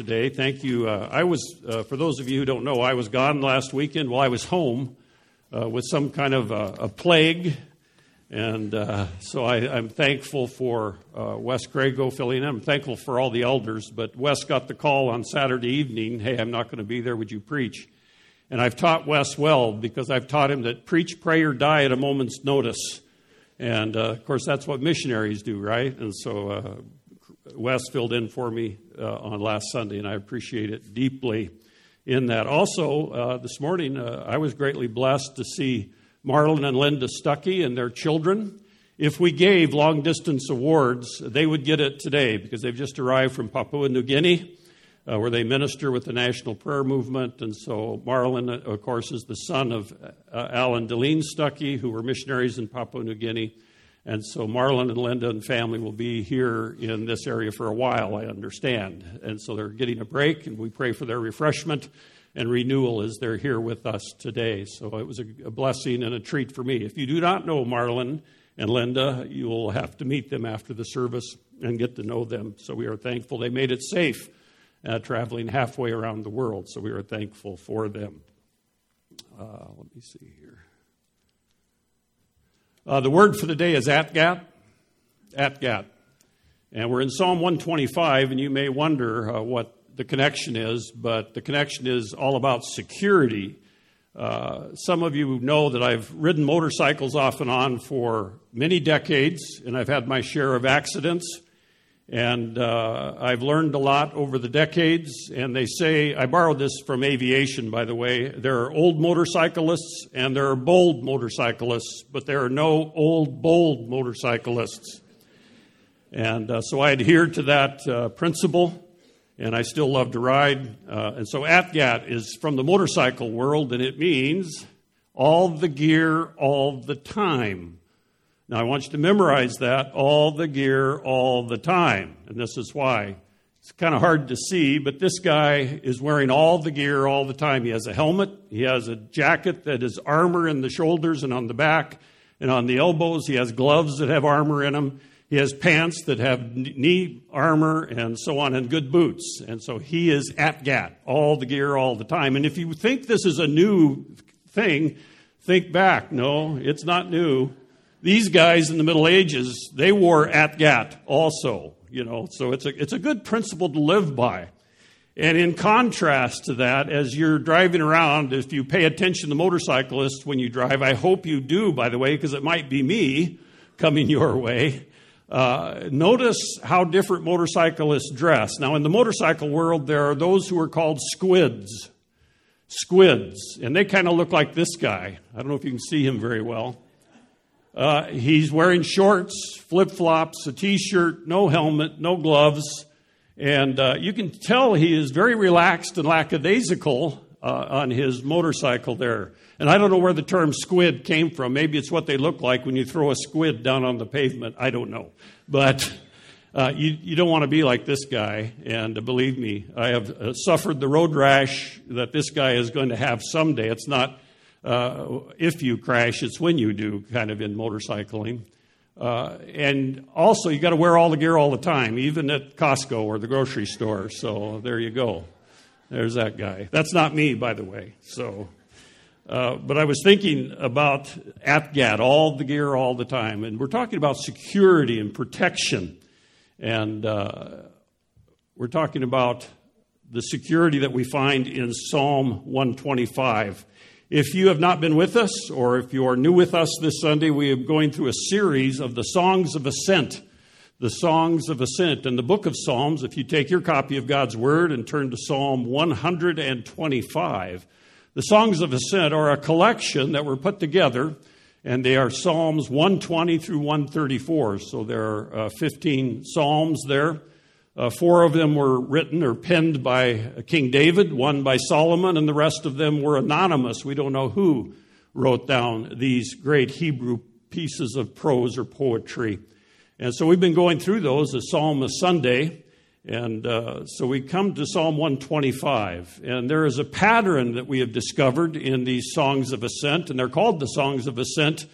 today. Thank you. Uh, I was, uh, for those of you who don't know, I was gone last weekend. Well, I was home uh, with some kind of a, a plague. And uh, so I, am thankful for uh, Wes Crago filling in. I'm thankful for all the elders. But Wes got the call on Saturday evening hey, I'm not going to be there. Would you preach? And I've taught Wes well because I've taught him that preach, pray, or die at a moment's notice. And uh, of course, that's what missionaries do, right? And so Wes filled in for me uh, on last Sunday, and I appreciate it deeply in that. Also, uh, this morning, uh, I was greatly blessed to see Marlon and Linda Stuckey and their children. If we gave long distance awards, they would get it today because they've just arrived from Papua New Guinea, uh, where they minister with the National Prayer Movement. And so, Marlon, uh, of course, is the son of uh, Alan Deline Stuckey, who were missionaries in Papua New Guinea. And so Marlon and Linda and family will be here in this area for a while, I understand. And so they're getting a break, and we pray for their refreshment and renewal as they're here with us today. So it was a, blessing and a treat for me. If you do not know Marlon and Linda, you will have to meet them after the service and get to know them. So we are thankful they made it safe uh, traveling halfway around the world. So we are thankful for them. Uh, let me see here. Uh, the word for the day is Atgat. Atgat. And we're in Psalm 125, and you may wonder uh, what the connection is, but the connection is all about security. Uh, some of you know that I've ridden motorcycles off and on for many decades, and I've had my share of accidents. And uh, I've learned a lot over the decades. And they say, I borrowed this from aviation, by the way. There are old motorcyclists and there are bold motorcyclists, but there are no old, bold motorcyclists. And uh, so I adhere to that uh, principle, and I still love to ride. Uh, and so ATGAT is from the motorcycle world, and it means all the gear all the time. Now, I want you to memorize that all the gear, all the time. And this is why. It's kind of hard to see, but this guy is wearing all the gear all the time. He has a helmet, he has a jacket that is armor in the shoulders and on the back and on the elbows. He has gloves that have armor in them. He has pants that have knee armor and so on, and good boots. And so he is ATGAT, all the gear all the time. And if you think this is a new thing, think back. No, it's not new these guys in the Middle Ages, they wore atgat also, you know, so it's a, it's a good principle to live by. And in contrast to that, as you're driving around, if you pay attention to motorcyclists when you drive, I hope you do, by the way, because it might be me coming your way. Uh, notice how different motorcyclists dress. Now, in the motorcycle world, there are those who are called squids. Squids. And they kind of look like this guy. I don't know if you can see him very well. Uh, he's wearing shorts, flip flops, a t shirt, no helmet, no gloves. And uh, you can tell he is very relaxed and lackadaisical uh, on his motorcycle there. And I don't know where the term squid came from. Maybe it's what they look like when you throw a squid down on the pavement. I don't know. But uh, you, you, don't want to be like this guy. And uh, believe me, I have uh, suffered the road rash that this guy is going to have someday. It's not uh, if you crash, it's when you do, kind of in motorcycling. Uh, and also, you got to wear all the gear all the time, even at Costco or the grocery store. So there you go. There's that guy. That's not me, by the way. So, uh, but I was thinking about ATGAT, all the gear all the time, and we're talking about security and protection, and uh, we're talking about the security that we find in Psalm 125. If you have not been with us, or if you are new with us this Sunday, we are going through a series of the Songs of Ascent. The Songs of Ascent. In the book of Psalms, if you take your copy of God's Word and turn to Psalm 125, the Songs of Ascent are a collection that were put together, and they are Psalms 120 through 134. So there are uh, 15 Psalms there. Uh, four of them were written or penned by King David, one by Solomon, and the rest of them were anonymous. We don't know who wrote down these great Hebrew pieces of prose or poetry. And so we've been going through those as Psalm of Sunday. And uh, so we come to Psalm 125. And there is a pattern that we have discovered in these songs of ascent, and they're called the songs of ascent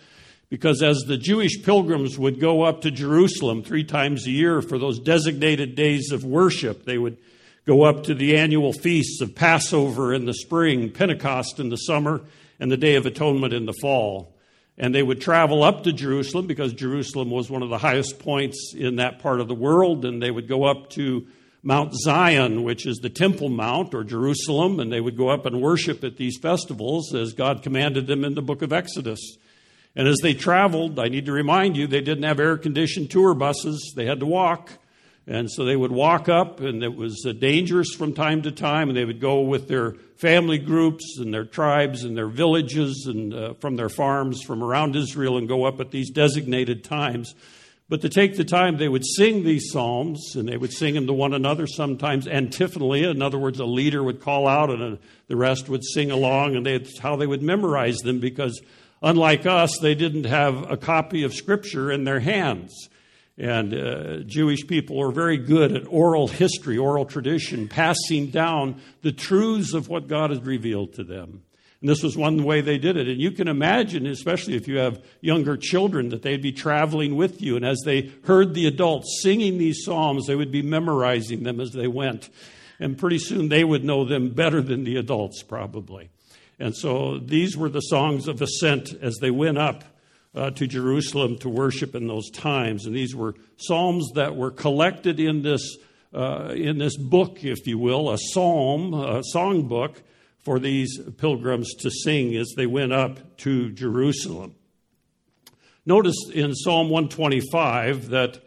because as the Jewish pilgrims would go up to Jerusalem three times a year for those designated days of worship, they would go up to the annual feasts of Passover in the spring, Pentecost in the summer, and the Day of Atonement in the fall. And they would travel up to Jerusalem because Jerusalem was one of the highest points in that part of the world. And they would go up to Mount Zion, which is the Temple Mount or Jerusalem, and they would go up and worship at these festivals as God commanded them in the book of Exodus. And as they traveled, I need to remind you, they didn't have air conditioned tour buses, they had to walk. And so they would walk up, and it was uh, dangerous from time to time, and they would go with their family groups and their tribes and their villages and uh, from their farms from around Israel and go up at these designated times. But to take the time, they would sing these psalms, and they would sing them to one another, sometimes antiphonally. In other words, a leader would call out, and uh, the rest would sing along, and that's how they would memorize them because, unlike us, they didn't have a copy of Scripture in their hands. And uh, Jewish people are very good at oral history, oral tradition, passing down the truths of what God has revealed to them. And this was one way they did it. And you can imagine, especially if you have younger children, that they'd be traveling with you. And as they heard the adults singing these psalms, they would be memorizing them as they went. And pretty soon they would know them better than the adults, probably. And so these were the songs of ascent as they went up uh, to Jerusalem to worship in those times. And these were psalms that were collected in this, uh, in this book, if you will, a psalm, a song book for these pilgrims to sing as they went up to Jerusalem. Notice in Psalm 125 that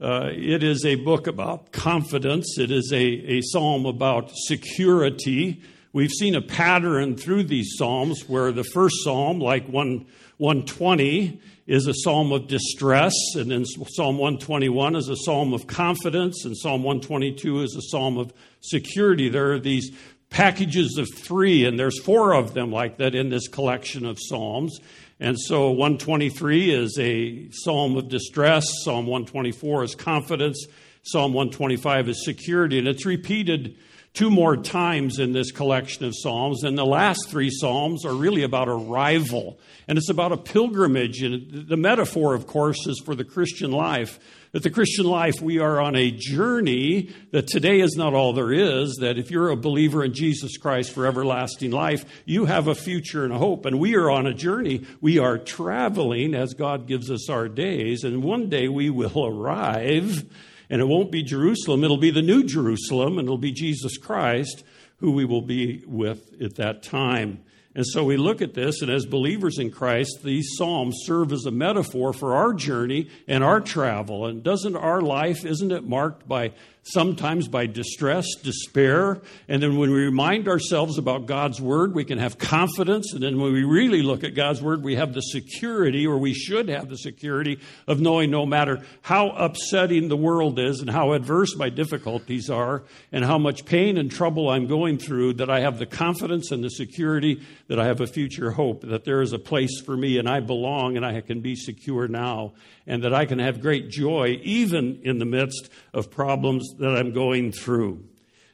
uh, it is a book about confidence. It is a, a psalm about security. We've seen a pattern through these psalms where the first psalm, like one 120 is a psalm of distress, and then Psalm 121 is a psalm of confidence, and Psalm 122 is a psalm of security. There are these packages of three, and there's four of them like that in this collection of psalms. And so 123 is a psalm of distress, Psalm 124 is confidence, Psalm 125 is security, and it's repeated two more times in this collection of Psalms. And the last three Psalms are really about arrival. And it's about a pilgrimage. And the metaphor, of course, is for the Christian life. That the Christian life, we are on a journey that today is not all there is. That if you're a believer in Jesus Christ for everlasting life, you have a future and a hope. And we are on a journey. We are traveling as God gives us our days. And one day we will arrive and it won't be Jerusalem, it'll be the new Jerusalem, and it'll be Jesus Christ who we will be with at that time. And so we look at this, and as believers in Christ, these Psalms serve as a metaphor for our journey and our travel. And doesn't our life, isn't it marked by sometimes by distress, despair? And then when we remind ourselves about God's Word, we can have confidence. And then when we really look at God's Word, we have the security, or we should have the security, of knowing no matter how upsetting the world is and how adverse my difficulties are and how much pain and trouble I'm going through, that I have the confidence and the security that I have a future hope, that there is a place for me and I belong and I can be secure now, and that I can have great joy even in the midst of problems that I'm going through.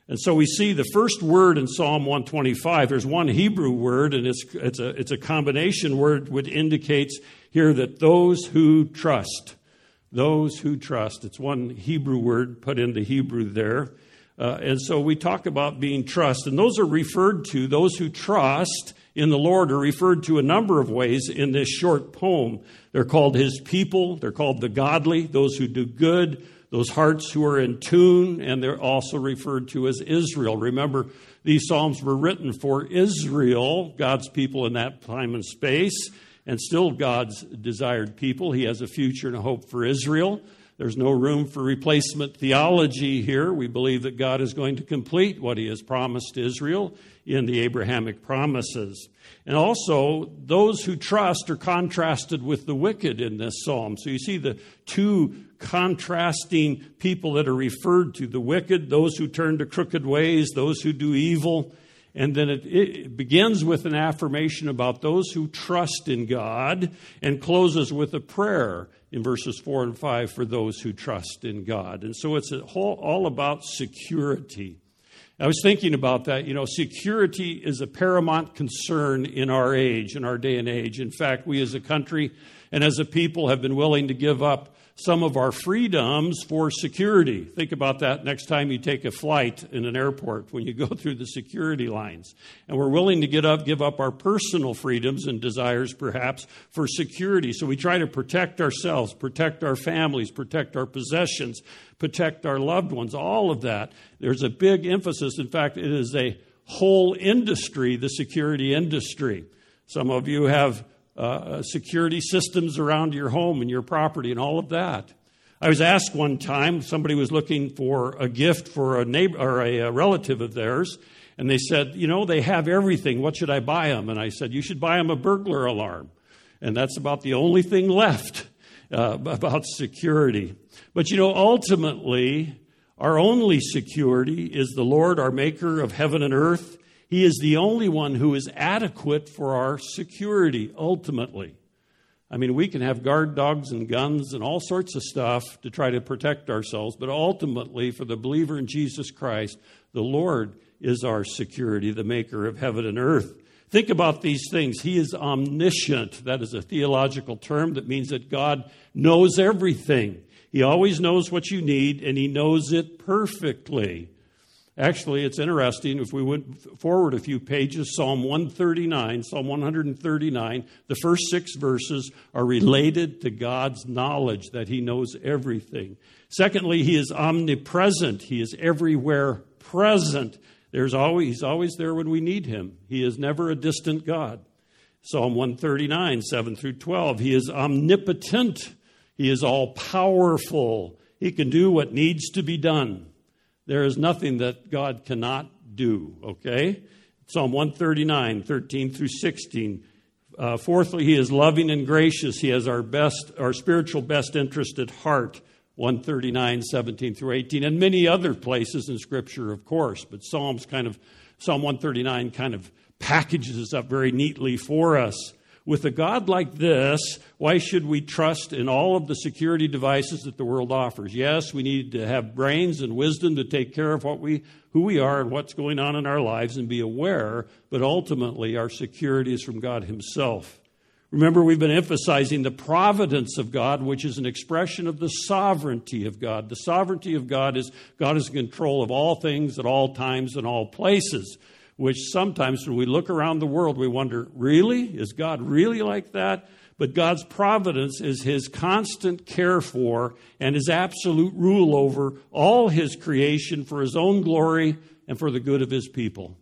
And so we see the first word in Psalm 125. There's one Hebrew word, and it's, it's, a, it's a combination word which indicates here that those who trust, those who trust. It's one Hebrew word put into Hebrew there. Uh, and so we talk about being trust, and those are referred to, those who trust in the Lord are referred to a number of ways in this short poem. They're called His people, they're called the godly, those who do good, those hearts who are in tune, and they're also referred to as Israel. Remember, these Psalms were written for Israel, God's people in that time and space, and still God's desired people. He has a future and a hope for Israel. There's no room for replacement theology here. We believe that God is going to complete what He has promised Israel in the Abrahamic promises. And also, those who trust are contrasted with the wicked in this psalm. So you see the two contrasting people that are referred to the wicked, those who turn to crooked ways, those who do evil. And then it, it, begins with an affirmation about those who trust in God and closes with a prayer in verses 4 and 5 for those who trust in God. And so it's whole, all about security. I was thinking about that. You know, security is a paramount concern in our age, in our day and age. In fact, we as a country and as a people have been willing to give up some of our freedoms for security. Think about that next time you take a flight in an airport when you go through the security lines. And we're willing to get up, give up our personal freedoms and desires, perhaps, for security. So we try to protect ourselves, protect our families, protect our possessions, protect our loved ones, all of that. There's a big emphasis. In fact, it is a whole industry, the security industry. Some of you have uh, security systems around your home and your property and all of that. I was asked one time, somebody was looking for a gift for a neighbor or a, a relative of theirs, and they said, You know, they have everything. What should I buy them? And I said, You should buy them a burglar alarm. And that's about the only thing left uh, about security. But you know, ultimately, our only security is the Lord, our maker of heaven and earth. He is the only one who is adequate for our security, ultimately. I mean, we can have guard dogs and guns and all sorts of stuff to try to protect ourselves, but ultimately, for the believer in Jesus Christ, the Lord is our security, the maker of heaven and earth. Think about these things. He is omniscient. That is a theological term that means that God knows everything. He always knows what you need, and He knows it perfectly. Actually, it's interesting. If we went forward a few pages, Psalm 139, Psalm 139, the first six verses are related to God's knowledge that He knows everything. Secondly, He is omnipresent, He is everywhere present. There's always, he's always there when we need Him. He is never a distant God. Psalm 139, 7 through 12, He is omnipotent, He is all powerful, He can do what needs to be done. There is nothing that God cannot do, okay? Psalm 139, 13 through 16. Uh, fourthly, he is loving and gracious. He has our best, our spiritual best interest at heart. 139, 17 through 18, and many other places in Scripture, of course. But Psalms kind of, Psalm 139 kind of packages this up very neatly for us. With a God like this, why should we trust in all of the security devices that the world offers? Yes, we need to have brains and wisdom to take care of what we, who we are and what's going on in our lives and be aware, but ultimately our security is from God Himself. Remember, we've been emphasizing the providence of God, which is an expression of the sovereignty of God. The sovereignty of God is God is in control of all things at all times and all places which sometimes when we look around the world, we wonder, really? Is God really like that? But God's providence is His constant care for and His absolute rule over all His creation for His own glory and for the good of His people.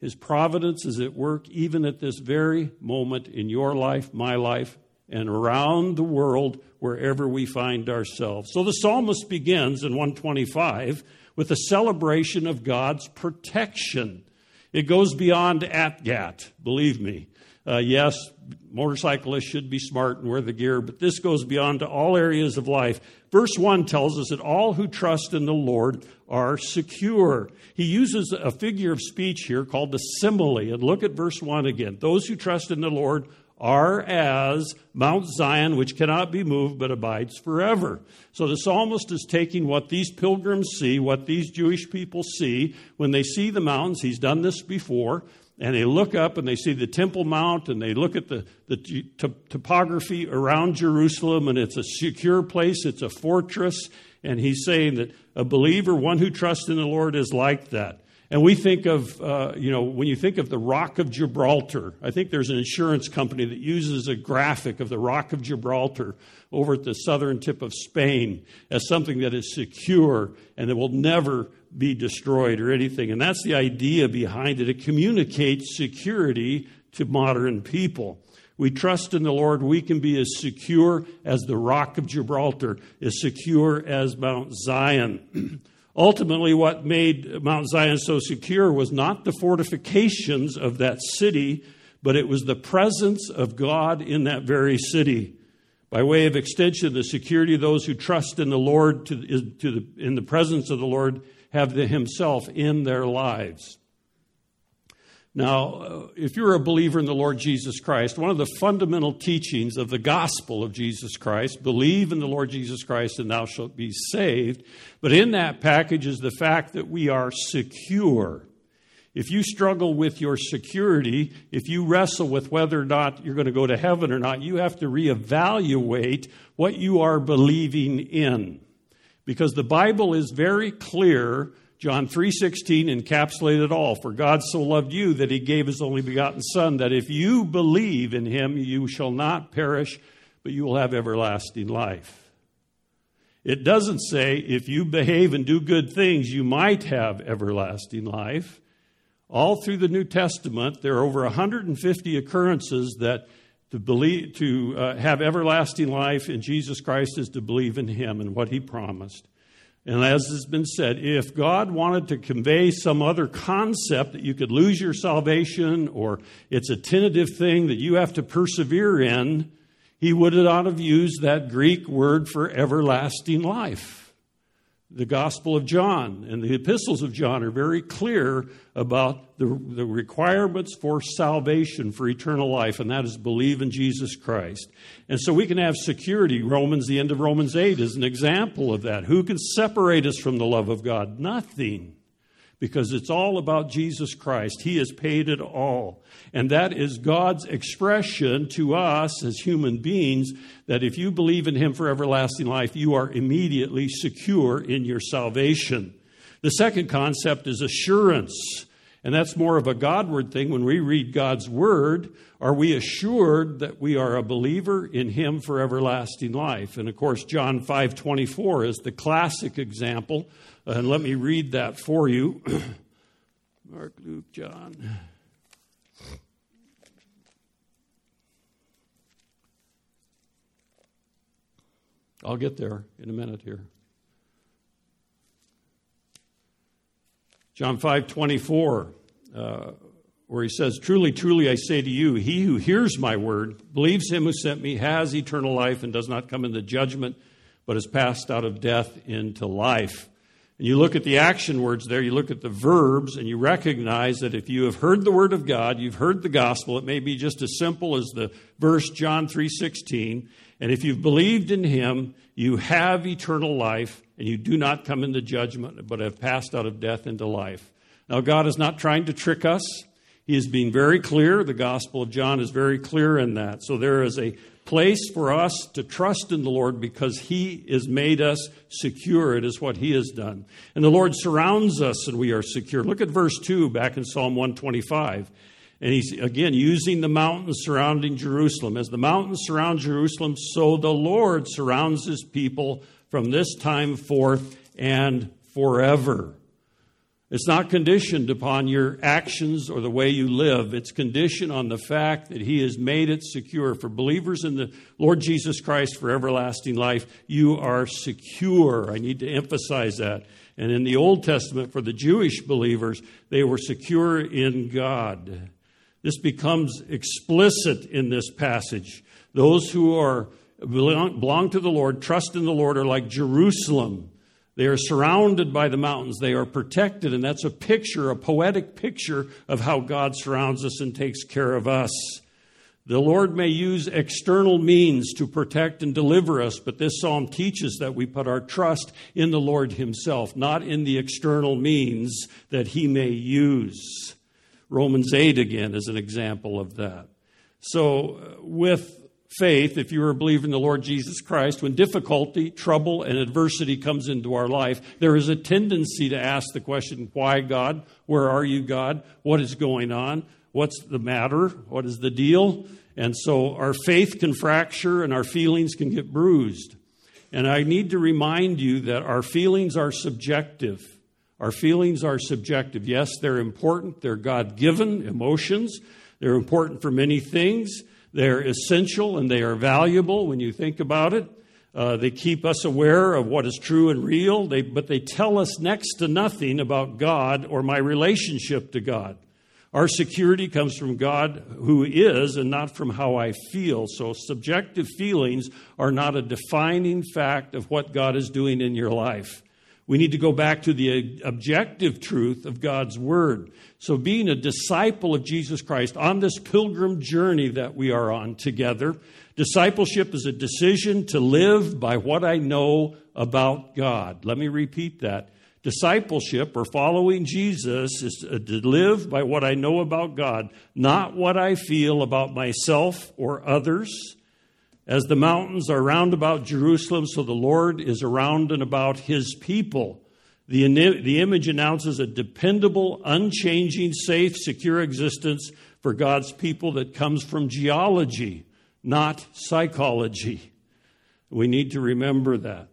His providence is at work even at this very moment in your life, my life, and around the world wherever we find ourselves. So the psalmist begins in 125 with a celebration of God's protection. It goes beyond ATGAT, believe me. Uh, yes, motorcyclists should be smart and wear the gear, but this goes beyond to all areas of life. Verse 1 tells us that all who trust in the Lord are secure. He uses a figure of speech here called the simile. And look at verse 1 again. Those who trust in the Lord are as Mount Zion, which cannot be moved but abides forever. So the psalmist is taking what these pilgrims see, what these Jewish people see when they see the mountains. He's done this before. And they look up and they see the Temple Mount and they look at the, the t- topography around Jerusalem, and it's a secure place, it's a fortress. And he's saying that a believer, one who trusts in the Lord, is like that. And we think of, uh, you know, when you think of the Rock of Gibraltar, I think there's an insurance company that uses a graphic of the Rock of Gibraltar over at the southern tip of Spain as something that is secure and that will never be destroyed or anything. And that's the idea behind it. It communicates security to modern people. We trust in the Lord, we can be as secure as the Rock of Gibraltar, as secure as Mount Zion. Ultimately, what made Mount Zion so secure was not the fortifications of that city, but it was the presence of God in that very city. By way of extension, the security of those who trust in the Lord, to, to the, in the presence of the Lord, have the Himself in their lives. Now, uh, if you're a believer in the Lord Jesus Christ, one of the fundamental teachings of the gospel of Jesus Christ, believe in the Lord Jesus Christ and thou shalt be saved. But in that package is the fact that we are secure. if you struggle with your security, if you wrestle with whether or not you're going to go to heaven or not, you have to reevaluate what you are believing in. Because the Bible is very clear John 3:16 encapsulated it all. For God so loved you that he gave his only begotten son that if you believe in him you shall not perish but you will have everlasting life. It doesn't say if you behave and do good things you might have everlasting life. All through the New Testament there are over 150 occurrences that to believe to uh, have everlasting life in Jesus Christ is to believe in him and what he promised. And as has been said, if God wanted to convey some other concept that you could lose your salvation or it's a tentative thing that you have to persevere in, he would not have used that Greek word for everlasting life the Gospel of John and the epistles of John are very clear about the, the requirements for salvation, for eternal life, and that is believe in Jesus Christ. And so we can have security. Romans, the end of Romans 8, is an example of that. Who can separate us from the love of God? Nothing because it's all about Jesus Christ. He has paid it all. And that is God's expression to us as human beings that if you believe in Him for everlasting life, you are immediately secure in your salvation. The second concept is assurance. And that's more of a Godward thing. When we read God's Word, are we assured that we are a believer in Him for everlasting life? And of course, John 5 24 is the classic example uh, and let me read that for you Mark, Luke, John. I'll get there in a minute here. John 5 24, where he says, Truly, truly, I say to you, he who hears my word, believes him who sent me, has eternal life and does not come into judgment, but is passed out of death into life. And you look at the action words there, you look at the verbs, and you recognize that if you have heard the word of God, you've heard the gospel, it may be just as simple as the verse John 3:16, and if you've believed in him, you have eternal life, and you do not come into judgment, but have passed out of death into life. Now God is not trying to trick us. He is being very clear. The Gospel of John is very clear in that. So there is a place for us to trust in the Lord because He has made us secure. It is what He has done. And the Lord surrounds us and we are secure. Look at verse 2 back in Psalm 125. And he's again using the mountains surrounding Jerusalem. As the mountains surround Jerusalem, so the Lord surrounds his people from this time forth and forever. It's not conditioned upon your actions or the way you live. It's conditioned on the fact that He has made it secure. For believers in the Lord Jesus Christ for everlasting life, you are secure. I need to emphasize that. And in the Old Testament, for the Jewish believers, they were secure in God. This becomes explicit in this passage. Those who are belong, belong to the Lord, trust in the Lord, are like Jerusalem they are surrounded by the mountains. They are protected, and that's a picture, a poetic picture of how God surrounds us and takes care of us. The Lord may use external means to protect and deliver us, but this psalm teaches that we put our trust in the Lord Himself, not in the external means that He may use. Romans 8 again is an example of that. So, uh, with faith, if you are a believer in the Lord Jesus Christ, when difficulty, trouble, and adversity comes into our life, there is a tendency to ask the question, Why, God? Where are you, God? What is going on? What's the matter? What is the deal? And so our faith can fracture and our feelings can get bruised. And I need to remind you that our feelings are subjective. Our feelings are subjective. Yes, they're important. They're God given emotions. They're important for many things. They're essential and they are valuable when you think about it. Uh, they keep us aware of what is true and real, they, but they tell us next to nothing about God or my relationship to God. Our security comes from God who is and not from how I feel. So, subjective feelings are not a defining fact of what God is doing in your life. We need to go back to the objective truth of God's Word. So, being a disciple of Jesus Christ on this pilgrim journey that we are on together, discipleship is a decision to live by what I know about God. Let me repeat that. Discipleship or following Jesus is to live by what I know about God, not what I feel about myself or others. As the mountains are round about Jerusalem, so the Lord is around and about his people. The, the image announces a dependable, unchanging, safe, secure existence for God's people that comes from geology, not psychology. We need to remember that.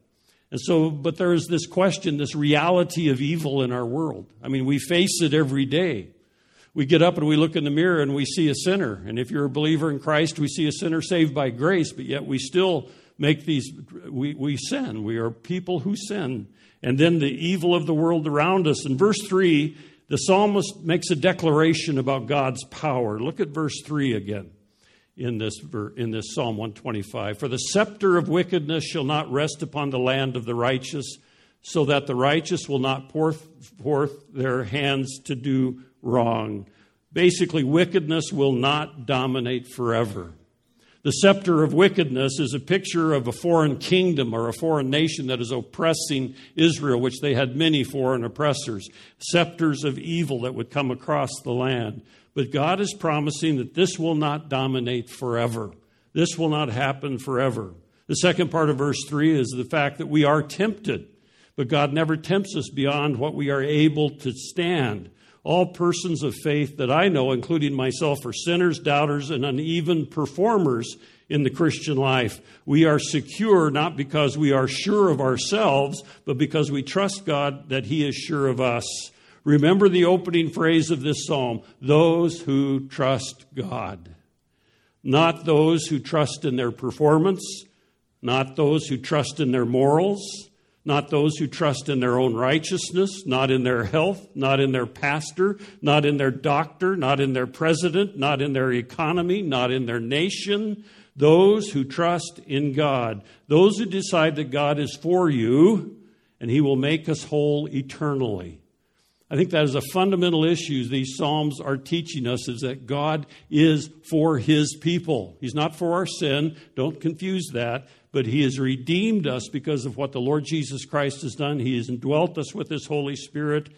And so, but there is this question, this reality of evil in our world. I mean, we face it every day. We get up and we look in the mirror and we see a sinner. And if you're a believer in Christ, we see a sinner saved by grace, but yet we still make these, we, we sin. We are people who sin. And then the evil of the world around us. In verse 3, the psalmist makes a declaration about God's power. Look at verse 3 again in this, in this Psalm 125. For the scepter of wickedness shall not rest upon the land of the righteous, so that the righteous will not pour forth their hands to do wrong. Basically, wickedness will not dominate forever. The scepter of wickedness is a picture of a foreign kingdom or a foreign nation that is oppressing Israel, which they had many foreign oppressors, scepters of evil that would come across the land. But God is promising that this will not dominate forever. This will not happen forever. The second part of verse 3 is the fact that we are tempted, but God never tempts us beyond what we are able to stand. All persons of faith that I know, including myself, are sinners, doubters, and uneven performers in the Christian life. We are secure not because we are sure of ourselves, but because we trust God that He is sure of us. Remember the opening phrase of this psalm those who trust God. Not those who trust in their performance, not those who trust in their morals, not those who trust in their own righteousness, not in their health, not in their pastor, not in their doctor, not in their president, not in their economy, not in their nation. Those who trust in God. Those who decide that God is for you and He will make us whole eternally. I think that is a fundamental issue these Psalms are teaching us is that God is for his people. He's not for our sin. Don't confuse that. But he has redeemed us because of what the Lord Jesus Christ has done. He has indwelt us with his Holy Spirit.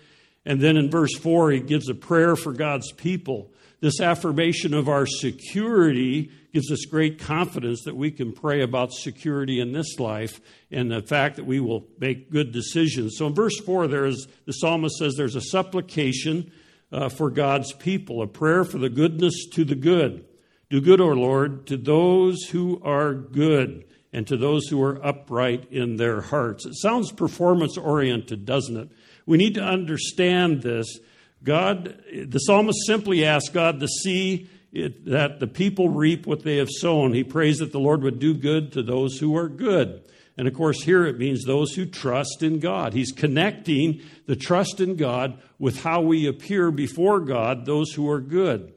And then in verse 4, he gives a prayer for God's people. This affirmation of our security gives us great confidence that we can pray about security in this life and the fact that we will make good decisions. So in verse 4, there is, the psalmist says there's a supplication uh, for God's people, a prayer for the goodness to the good. Do good, O Lord, to those who are good and to those who are upright in their hearts. It sounds performance oriented, doesn't it? We need to understand this God, the psalmist simply asks God to see it, that the people reap what they have sown. He prays that the Lord would do good to those who are good. And of course, here it means those who trust in God. He's connecting the trust in God with how we appear before God, those who are good.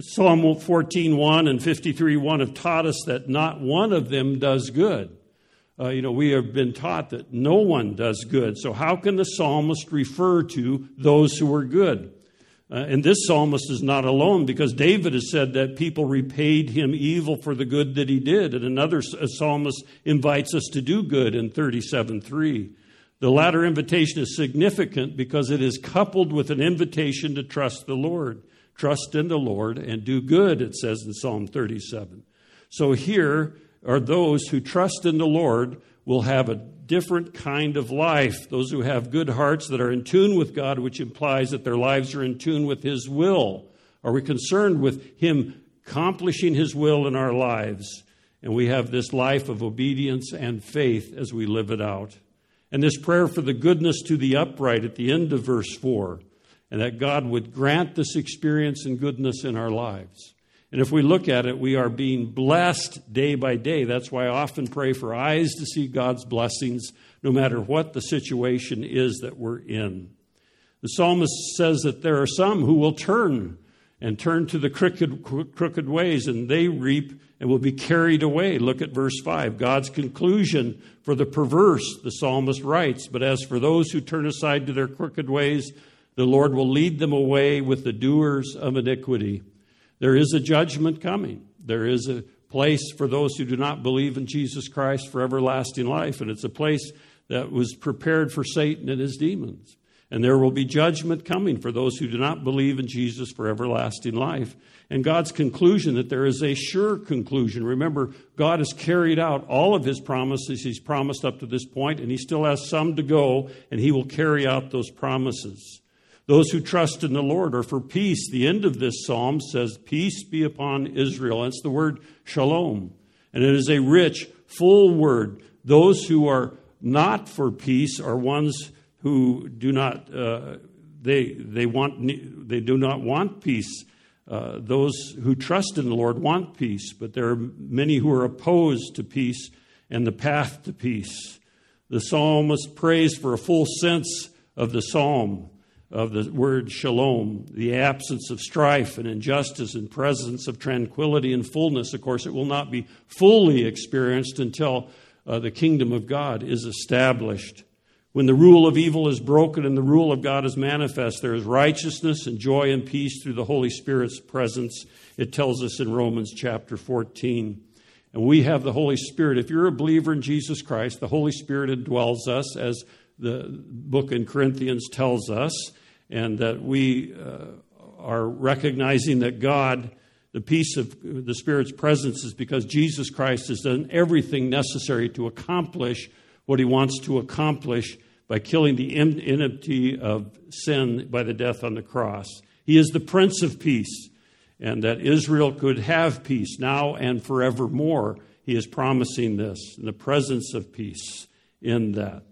Psalm 14:1 and 53:1 have taught us that not one of them does good uh, you know, we have been taught that no one does good. So, how can the psalmist refer to those who are good? Uh, and this psalmist is not alone because David has said that people repaid him evil for the good that he did. And another psalmist invites us to do good in 37 3. The latter invitation is significant because it is coupled with an invitation to trust the Lord. Trust in the Lord and do good, it says in Psalm 37. So here, are those who trust in the Lord will have a different kind of life. Those who have good hearts that are in tune with God, which implies that their lives are in tune with His will. Are we concerned with Him accomplishing His will in our lives? And we have this life of obedience and faith as we live it out. And this prayer for the goodness to the upright at the end of verse 4, and that God would grant this experience and goodness in our lives. And if we look at it, we are being blessed day by day. That's why I often pray for eyes to see God's blessings, no matter what the situation is that we're in. The psalmist says that there are some who will turn and turn to the crooked, crooked ways, and they reap and will be carried away. Look at verse 5. God's conclusion for the perverse, the psalmist writes, But as for those who turn aside to their crooked ways, the Lord will lead them away with the doers of iniquity. There is a judgment coming. There is a place for those who do not believe in Jesus Christ for everlasting life, and it's a place that was prepared for Satan and his demons. And there will be judgment coming for those who do not believe in Jesus for everlasting life. And God's conclusion that there is a sure conclusion. Remember, God has carried out all of his promises he's promised up to this point, and he still has some to go, and he will carry out those promises. Those who trust in the Lord are for peace. The end of this psalm says, Peace be upon Israel. That's the word shalom. And it is a rich, full word. Those who are not for peace are ones who do not uh, they they want they do not want peace. Uh, those who trust in the Lord want peace, but there are many who are opposed to peace and the path to peace. The psalmist prays for a full sense of the psalm of the word shalom, the absence of strife and injustice and presence of tranquility and fullness. Of course, it will not be fully experienced until uh, the kingdom of God is established. When the rule of evil is broken and the rule of God is manifest, there is righteousness and joy and peace through the Holy Spirit's presence. It tells us in Romans chapter 14. And we have the Holy Spirit. If you're a believer in Jesus Christ, the Holy Spirit indwells us, as the book in Corinthians tells us, and that we uh, are recognizing that God, the peace of the Spirit's presence, is because Jesus Christ has done everything necessary to accomplish what he wants to accomplish by killing the enmity of sin by the death on the cross. He is the Prince of Peace, and that Israel could have peace now and forevermore. He is promising this in the presence of peace in that.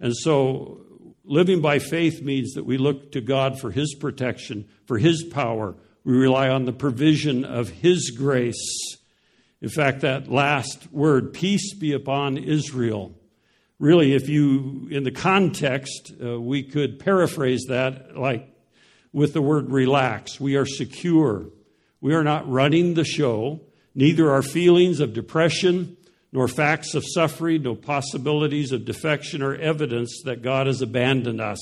And so, living by faith means that we look to God for His protection, for His power. We rely on the provision of His grace. In fact, that last word, peace be upon Israel, really, if you, in the context, uh, we could paraphrase that like with the word relax. We are secure. We are not running the show. Neither are feelings of depression, nor facts of suffering, no possibilities of defection or evidence that God has abandoned us.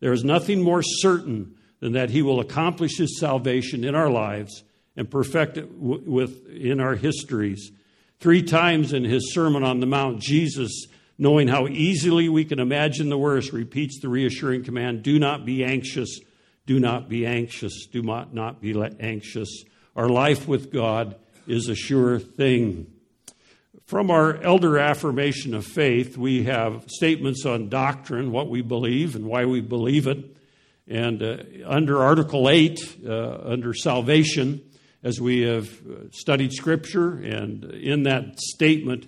There is nothing more certain than that He will accomplish His salvation in our lives and perfect it w- with, in our histories. Three times in His Sermon on the Mount, Jesus knowing how easily we can imagine the worst, repeats the reassuring command do not be anxious, do not be anxious, do not, not be anxious. Our life with God is a sure thing. From our elder affirmation of faith, we have statements on doctrine, what we believe and why we believe it. And uh, under Article 8, uh, under salvation, as we have studied Scripture, and in that statement,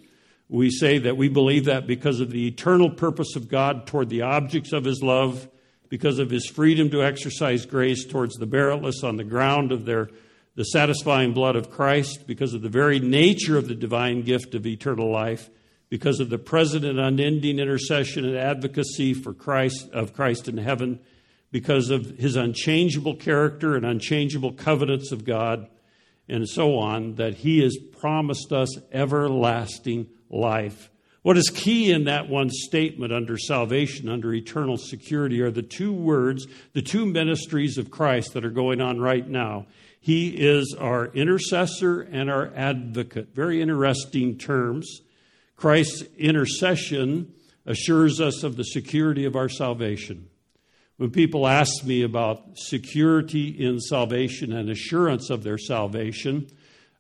we say that we believe that because of the eternal purpose of God toward the objects of his love, because of his freedom to exercise grace towards the meritless on the ground of their the satisfying blood of Christ, because of the very nature of the divine gift of eternal life, because of the present and unending intercession and advocacy for Christ of Christ in heaven, because of his unchangeable character and unchangeable covenants of God, and so on, that he has promised us everlasting life. What is key in that one statement under salvation, under eternal security, are the two words, the two ministries of Christ that are going on right now. He is our intercessor and our advocate. Very interesting terms. Christ's intercession assures us of the security of our salvation. When people ask me about security in salvation and assurance of their salvation,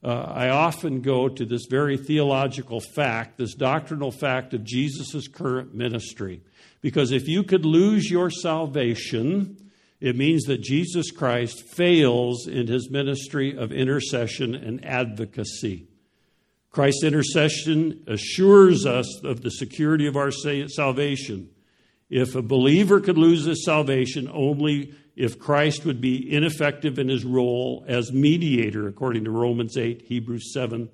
uh, I often go to this very theological fact, this doctrinal fact of Jesus' current ministry. Because if you could lose your salvation, it means that Jesus Christ fails in his ministry of intercession and advocacy. Christ's intercession assures us of the security of our salvation. If a believer could lose his salvation, only if Christ would be ineffective in his role as mediator, according to Romans 8, Hebrews 7.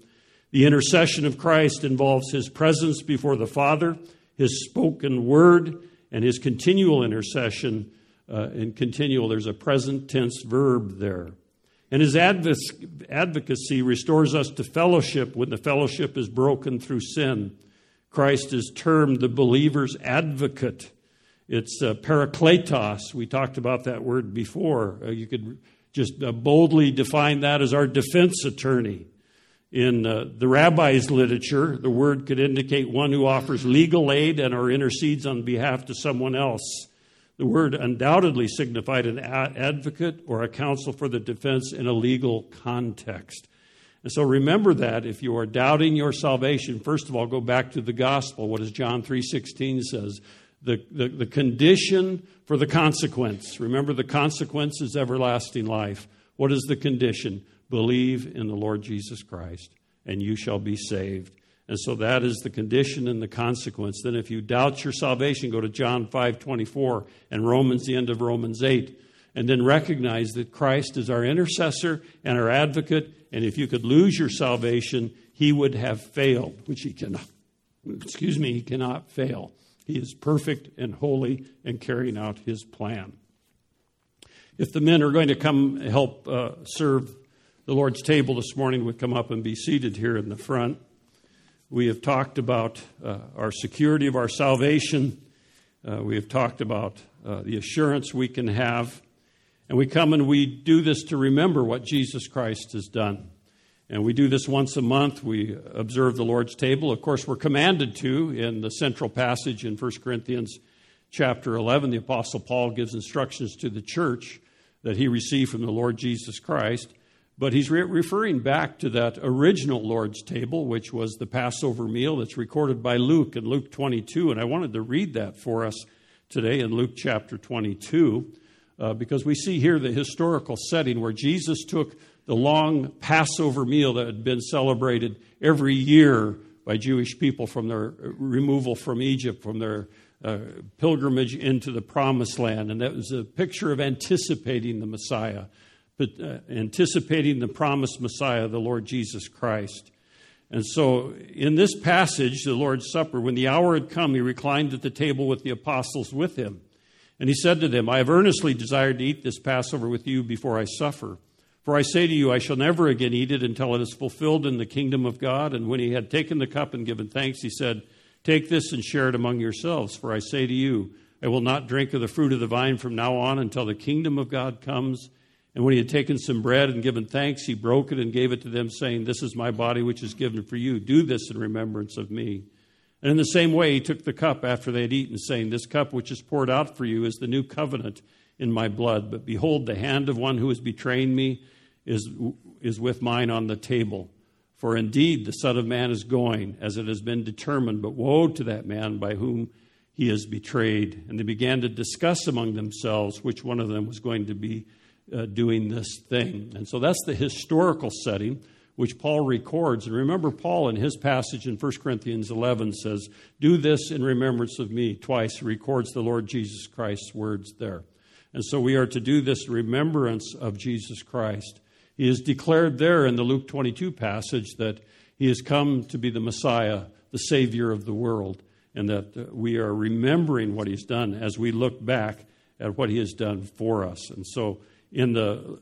The intercession of Christ involves his presence before the Father, his spoken word, and his continual intercession. Uh, and continual, there's a present tense verb there. And his advocacy restores us to fellowship when the fellowship is broken through sin. Christ is termed the believer's advocate. It's uh, parakletos. We talked about that word before. Uh, you could just uh, boldly define that as our defense attorney. In uh, the rabbi's literature, the word could indicate one who offers legal aid and or intercedes on behalf to someone else. The word undoubtedly signified an advocate or a counsel for the defense in a legal context. And so remember that if you are doubting your salvation, first of all, go back to the gospel. What does John 3.16 says? The, the, the condition for the consequence. Remember, the consequence is everlasting life. What is the condition? Believe in the Lord Jesus Christ, and you shall be saved. And so that is the condition and the consequence. Then if you doubt your salvation, go to John 5:24 and Romans the end of Romans 8 and then recognize that Christ is our intercessor and our advocate and if you could lose your salvation, he would have failed, which he cannot. Excuse me, he cannot fail. He is perfect and holy and carrying out his plan. If the men are going to come help uh, serve the Lord's table this morning, would come up and be seated here in the front. We have talked about uh, our security of our salvation. Uh, we have talked about uh, the assurance we can have. And we come and we do this to remember what Jesus Christ has done. And we do this once a month. We observe the Lord's table. Of course, we're commanded to in the central passage in 1 Corinthians chapter 11. The Apostle Paul gives instructions to the church that he received from the Lord Jesus Christ. But he's re- referring back to that original Lord's table, which was the Passover meal that's recorded by Luke in Luke 22. And I wanted to read that for us today in Luke chapter 22, uh, because we see here the historical setting where Jesus took the long Passover meal that had been celebrated every year by Jewish people from their removal from Egypt, from their uh, pilgrimage into the promised land. And that was a picture of anticipating the Messiah uh, Uh, anticipating the promised Messiah, the Lord Jesus Christ. And so, in this passage, the Lord's Supper, when the hour had come, he reclined at the table with the apostles with him. And he said to them, I have earnestly desired to eat this Passover with you before I suffer. For I say to you, I shall never again eat it until it is fulfilled in the kingdom of God. And when he had taken the cup and given thanks, he said, Take this and share it among yourselves. For I say to you, I will not drink of the fruit of the vine from now on until the kingdom of God comes. And when he had taken some bread and given thanks, he broke it and gave it to them, saying, This is my body which is given for you. Do this in remembrance of me. And in the same way, he took the cup after they had eaten, saying, This cup which is poured out for you is the new covenant in my blood. But behold, the hand of one who is betraying me is, is with mine on the table. For indeed, the Son of Man is going, as it has been determined, but woe to that man by whom he is betrayed. And they began to discuss among themselves which one of them was going to be uh, doing this thing. And so that's the historical setting which Paul records. And remember, Paul in his passage in 1 Corinthians 11 says, Do this in remembrance of me. Twice he records the Lord Jesus Christ's words there. And so we are to do this remembrance of Jesus Christ. He is declared there in the Luke 22 passage that he has come to be the Messiah, the Savior of the world, and that uh, we are remembering what he's done as we look back at what he has done for us. And so in the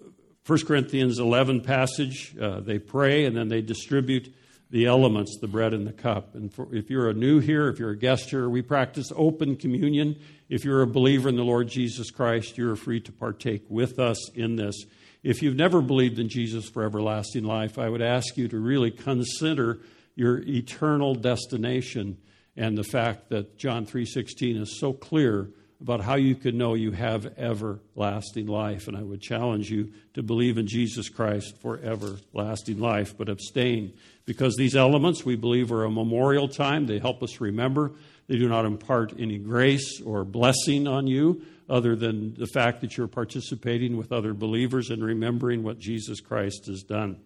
1 Corinthians 11 passage, uh, they pray and then they distribute the elements, the bread and the cup. And for, if you're a new here, if you're a guest here, we practice open communion. If you're a believer in the Lord Jesus Christ, you're free to partake with us in this. If you've never believed in Jesus for everlasting life, I would ask you to really consider your eternal destination and the fact that John 3:16 is so clear about how you can know you have everlasting life. And I would challenge you to believe in Jesus Christ for everlasting life, but abstain because these elements we believe are a memorial time. They help us remember. They do not impart any grace or blessing on you other than the fact that you're participating with other believers and remembering what Jesus Christ has done.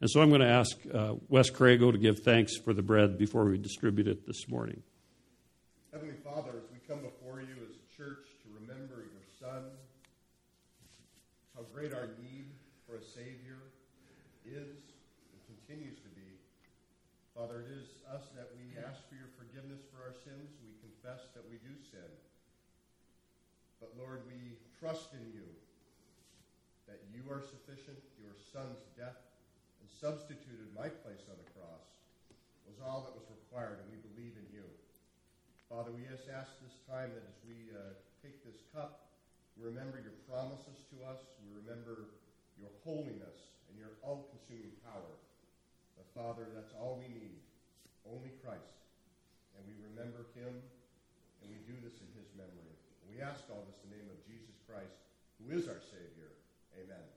And so I'm going to ask uh, Wes Crago to give thanks for the bread before we distribute it this morning. Heavenly Father, as we come before you as great our need for a Savior is and continues to be. Father, it is us that we ask for your forgiveness for our sins. We confess that we do sin. But Lord, we trust in you that you are sufficient. Your Son's death and substituted my place on the cross was all that was required, and we believe in you. Father, we just ask this time that as we uh, take this cup, remember your promises to us. We remember your holiness and your all consuming power. But Father, that's all we need. Only Christ. And we remember him, and we do this in his memory. We ask all this in the name of Jesus Christ, who is our Savior. Amen.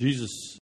Jesus